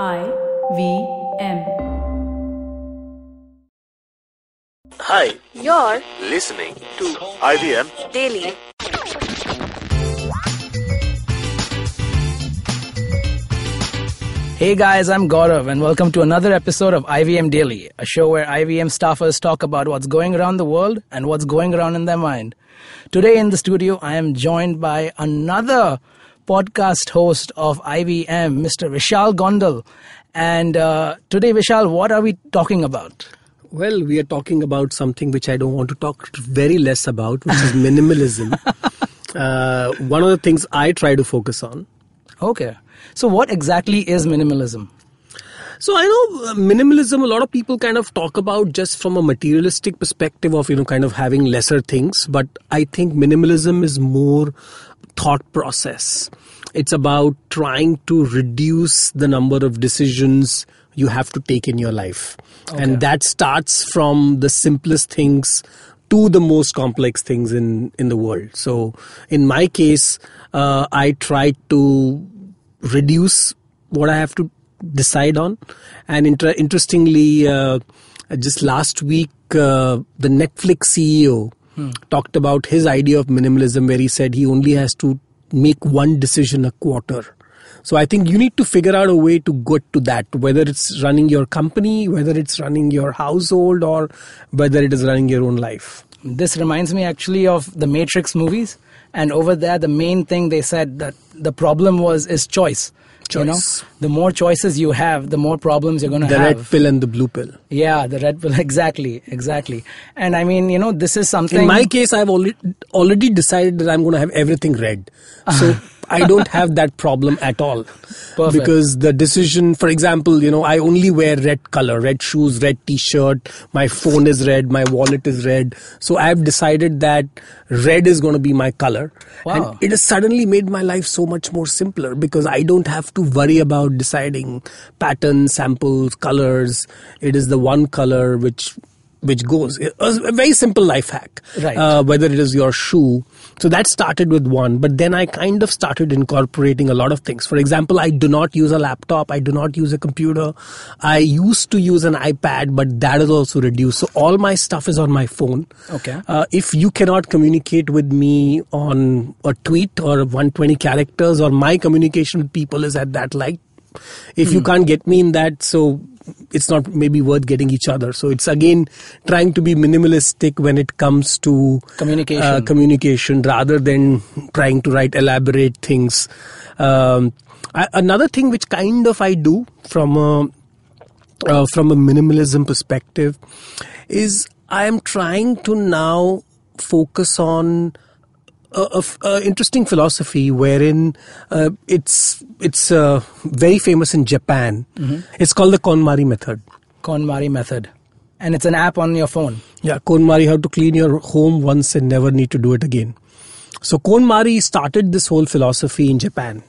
I V M. Hi, You're listening to IVM daily. Hey guys, I'm Gaurav and welcome to another episode of IVM Daily, a show where IVM staffers talk about what's going around the world and what's going around in their mind. Today in the studio, I am joined by another podcast host of IVM, Mr. Vishal Gondal. And uh, today, Vishal, what are we talking about? Well, we are talking about something which I don't want to talk very less about, which is minimalism. uh, one of the things I try to focus on. Okay. So, what exactly is minimalism? So I know uh, minimalism. A lot of people kind of talk about just from a materialistic perspective of you know kind of having lesser things, but I think minimalism is more thought process. It's about trying to reduce the number of decisions you have to take in your life, and that starts from the simplest things to the most complex things in in the world. So in my case, uh, I try to reduce what I have to decide on. And inter- interestingly, uh, just last week, uh, the Netflix CEO talked about his idea of minimalism, where he said he only has to make one decision a quarter. So I think you need to figure out a way to get to that, whether it's running your company, whether it's running your household, or whether it is running your own life. This reminds me actually of the Matrix movies. And over there, the main thing they said that the problem was is choice. You know, the more choices you have, the more problems you're going to have. The red pill and the blue pill. Yeah, the red pill. Exactly, exactly. And I mean, you know, this is something. In my case, I've already already decided that I'm going to have everything red. So I don't have that problem at all. Perfect. Because the decision, for example, you know, I only wear red color, red shoes, red t-shirt. My phone is red. My wallet is red. So I've decided that red is going to be my color. Wow. And it has suddenly made my life so much more simpler because I don't have to worry about deciding patterns, samples, colors. It is the one color which which goes. A very simple life hack. Right. Uh, whether it is your shoe. So that started with one, but then I kind of started incorporating a lot of things. For example, I do not use a laptop. I do not use a computer. I used to use an iPad, but that is also reduced. So all my stuff is on my phone. Okay. Uh, if you cannot communicate with me on a tweet or 120 characters, or my communication with people is at that light, if Hmm. you can't get me in that, so it's not maybe worth getting each other. So it's again trying to be minimalistic when it comes to Communication. uh, communication rather than trying to write elaborate things. Um, I, another thing which kind of I do from a uh, from a minimalism perspective is I am trying to now focus on a, a f- a interesting philosophy wherein uh, it's it's uh, very famous in Japan. It's called the KonMari method. KonMari method, and it's an app on your phone. Yeah, KonMari, how to clean your home once and never need to do it again. So KonMari started this whole philosophy in Japan.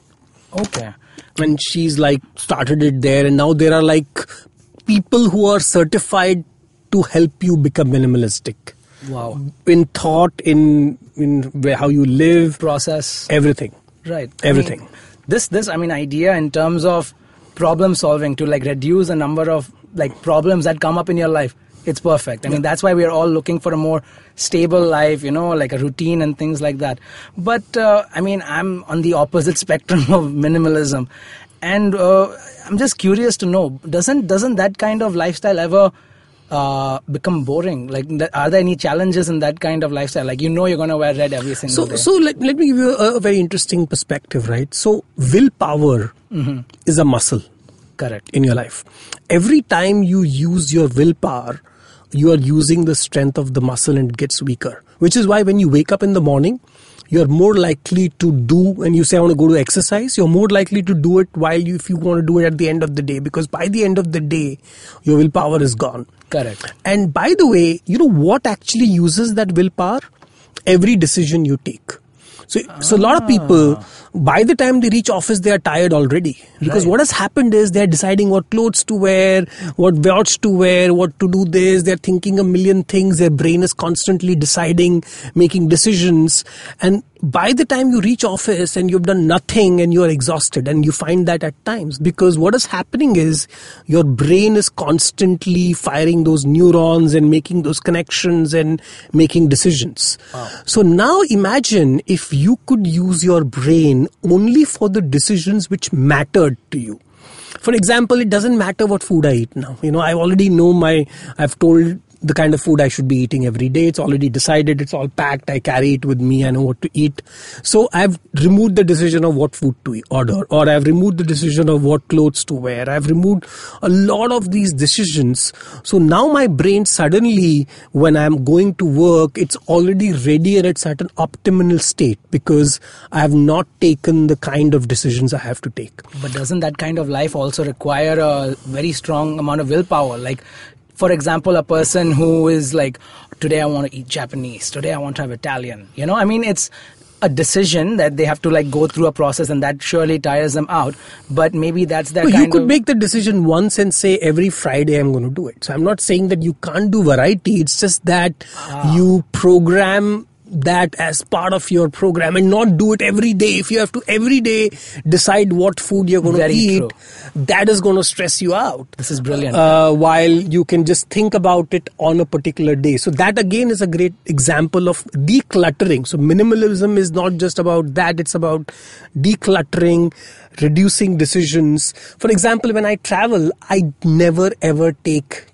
Okay. and she's like started it there and now there are like people who are certified to help you become minimalistic Wow. in thought in in where, how you live Process. everything Right. I Everything. mean, this this I mean idea in terms of problem solving to like reduce the number of like problems that come up in your life. It's perfect. I mean that's why we are all looking for a more stable life, you know, like a routine and things like that. But uh, I mean I'm on the opposite spectrum of minimalism, and uh, I'm just curious to know doesn't doesn't that kind of lifestyle ever uh, become boring? Like, th- are there any challenges in that kind of lifestyle? Like, you know, you're going to wear red every single so day. so let, let me give you a, a very interesting perspective right so willpower is a muscle Correct. in your life. Every time you use your willpower, you are using the strength of the muscle and it gets weaker. Which is why when you wake up in the morning, you're more likely to do, and you say, I want to go to exercise, you're more likely to do it while you, if you want to do it at the end of the day, because by the end of the day, your willpower is gone. Correct. And by the way, you know what actually uses that willpower? Every decision you take. So, so a lot of people, by the time they reach office, they are tired already. Because Right. what has happened is they're deciding what clothes to wear, what watch to wear, what to do this. They're thinking a million things. Their brain is constantly deciding, making decisions. And by the time you reach office and you've done nothing and you're exhausted and you find that at times because what is happening is your brain is constantly firing those neurons and making those connections and making decisions so now imagine if you could use your brain only for the decisions which mattered to you. For example it doesn't matter what food i eat now. You know i already know my i've told the kind of food I should be eating every day. It's already decided. It's all packed. I carry it with me. I know what to eat. So I've removed the decision of what food to order, or I've removed the decision of what clothes to wear. I've removed a lot of these decisions. So now my brain suddenly, when I'm going to work, it's already ready and it's at an optimal state because I have not taken the kind of decisions I have to take. But doesn't that kind of life also require a very strong amount of willpower? Like, for example, a person who is like, today I want to eat Japanese, today I want to have Italian. You know, I mean, it's a decision that they have to like go through a process and that surely tires them out. But maybe that's No, kind you could of. make the decision once and say every Friday I'm going to do it. So I'm not saying that you can't do variety. It's just that ah. you program that as part of your program and not do it every day. If you have to every day decide what food you're going Very to eat, true. that is going to stress you out. This is brilliant. Uh, while you can just think about it on a particular day. So that again is a great example of decluttering. So minimalism is not just about that, it's about decluttering, reducing decisions. For example, when I travel, I never ever take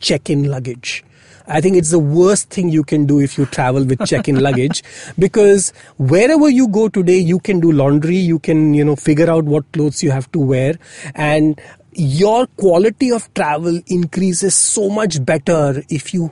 check-in luggage. I think it's the worst thing you can do if you travel with check-in luggage because wherever you go today, you can do laundry, you can, you know, figure out what clothes you have to wear and your quality of travel increases so much better if you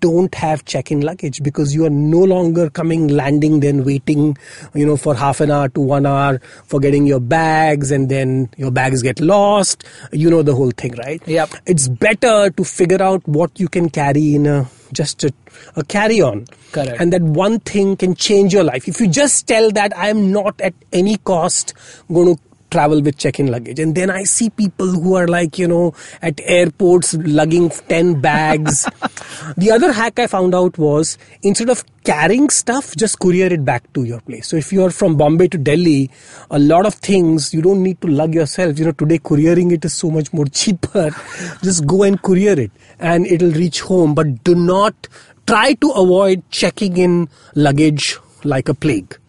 don't have check-in luggage because you are no longer coming landing then waiting you know for half an hour to one hour for getting your bags and then your bags get lost you know the whole thing right Yep. it's better to figure out what you can carry in a just a, a carry on Correct. and that one thing can change your life if you just tell that i am not at any cost going to travel with check-in luggage. And then i see people who are like you know at airports lugging 10 bags. The other hack i found out was instead of carrying stuff just courier it back to your place. So if you are from bombay to delhi a lot of things you don't need to lug yourself. You know today couriering it is so much more cheaper. Just go and courier it and it'll reach home. But do not try to avoid checking in luggage like a plague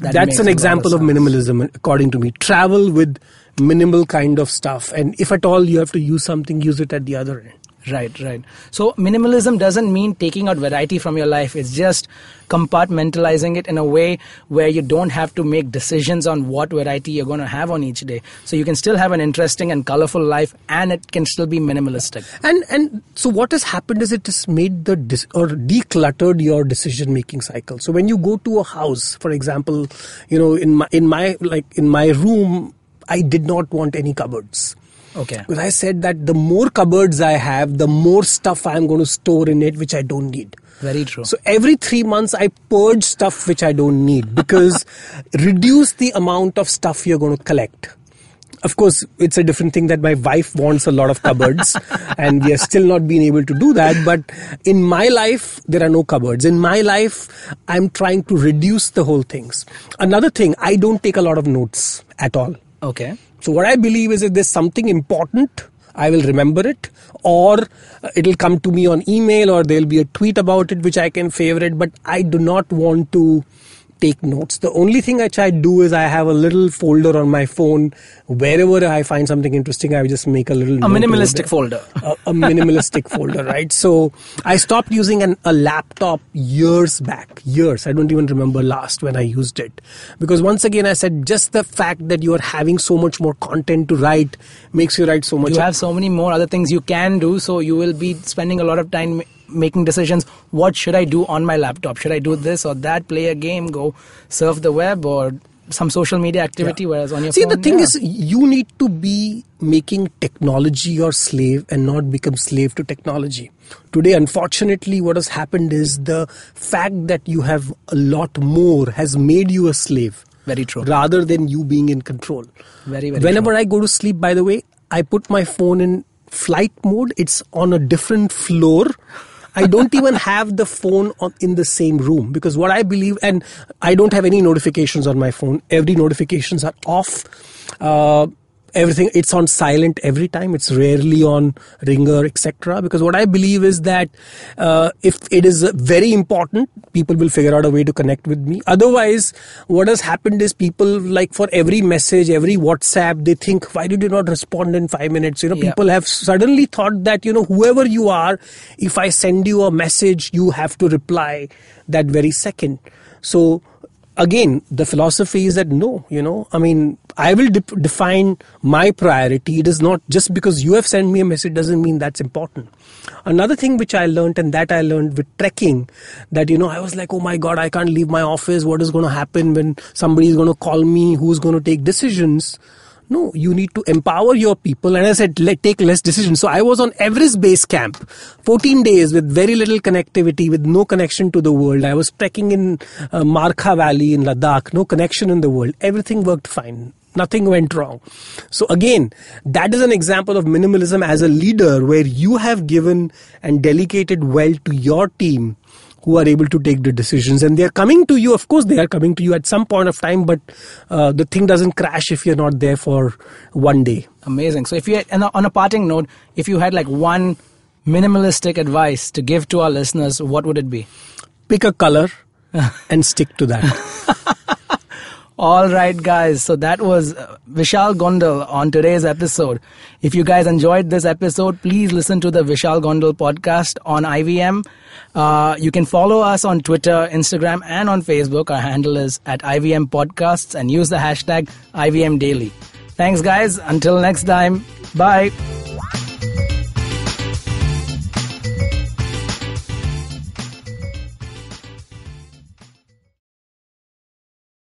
That that's an example of of, minimalism according to me. Travel with minimal kind of stuff. And if at all you have to use something use it at the other end Right, right. So minimalism doesn't mean taking out variety from your life. It's just compartmentalizing it in a way where you don't have to make decisions on what variety you're going to have on each day. So you can still have an interesting and colorful life and it can still be minimalistic. and and so what has happened is it has made the dis- or decluttered your decision making cycle so when you go to a house for example you know in my in my like in my room i did not want any cupboards Okay. because I said that the more cupboards I have, the more stuff I'm going to store in it, which I don't need. Very true. So every three months, I purge stuff which I don't need because reduce the amount of stuff you're going to collect. Of course, it's a different thing that my wife wants a lot of cupboards, and we are still not being able to do that. But in my life, there are no cupboards. In my life, I'm trying to reduce the whole things. Another thing, I don't take a lot of notes at all. okay. So what I believe is if there's something important, I will remember it, or it'll come to me on email, or there'll be a tweet about it which I can favorite. But I do not want to take notes. The only thing I do is I have a little folder on my phone. Wherever I find something interesting, I just make a little A minimalistic folder. A, a minimalistic folder, right? So I stopped using an, a laptop years back. Years. I don't even remember last when I used it. Because once again, I said just the fact that you are having so much more content to write makes you write so much. You have so many more other things you can do, so you will be spending a lot of time making decisions. What should I do on my laptop? Should I do this or that? Play a game, go surf the web, or some social media activity, whereas on your See, phone, the thing yeah. is, you need to be making technology your slave and not become slave to technology. Today, unfortunately, what has happened is the fact that you have a lot more has made you a slave. Very true. Rather than you being in control. Very, very Whenever true. I go to sleep, by the way, I put my phone in flight mode. It's on a different floor. I don't even have the phone on, in the same room because what I believe, and I don't have any notifications on my phone. Every notifications are off. Uh, everything it's on silent every time. It's rarely on ringer etc because what i believe is that uh, if it is very important people will figure out a way to connect with me. Otherwise what has happened is people like for every message every whatsapp they think why did you not respond in 5 minutes? You know Yeah. people have suddenly thought that you know whoever you are if i send you a message you have to reply that very second. So again the philosophy is that no you know i mean i will de- define my priority. It is not just because you have sent me a message doesn't mean that's important. Another thing which i learned and that i learned with trekking that you know i was like oh my god i can't leave my office. What is going to happen when somebody is going to call me? Who's going to take decisions no, you need to empower your people. And I said, let take less decisions. So I was on Everest Base Camp, 14 days with very little connectivity, with no connection to the world. I was trekking in uh, Markha Valley in Ladakh, no connection in the world. Everything worked fine. Nothing went wrong. So again, that is an example of minimalism as a leader where you have given and delegated well to your team who are able to take the decisions and they're coming to you of course they are coming to you at some point of time but uh, the thing doesn't crash if you're not there for one day Amazing. So, if you had, and on a parting note, if you had like one minimalistic advice to give to our listeners, what would it be? pick a color and stick to that All right, guys. So that was uh, Vishal Gondal on today's episode. If you guys enjoyed this episode, please listen to the Vishal Gondal podcast on IVM. Uh, you can follow us on Twitter, Instagram, and on Facebook. Our handle is at IVM Podcasts and use the hashtag IVM Daily. Thanks, guys. Until next time. Bye.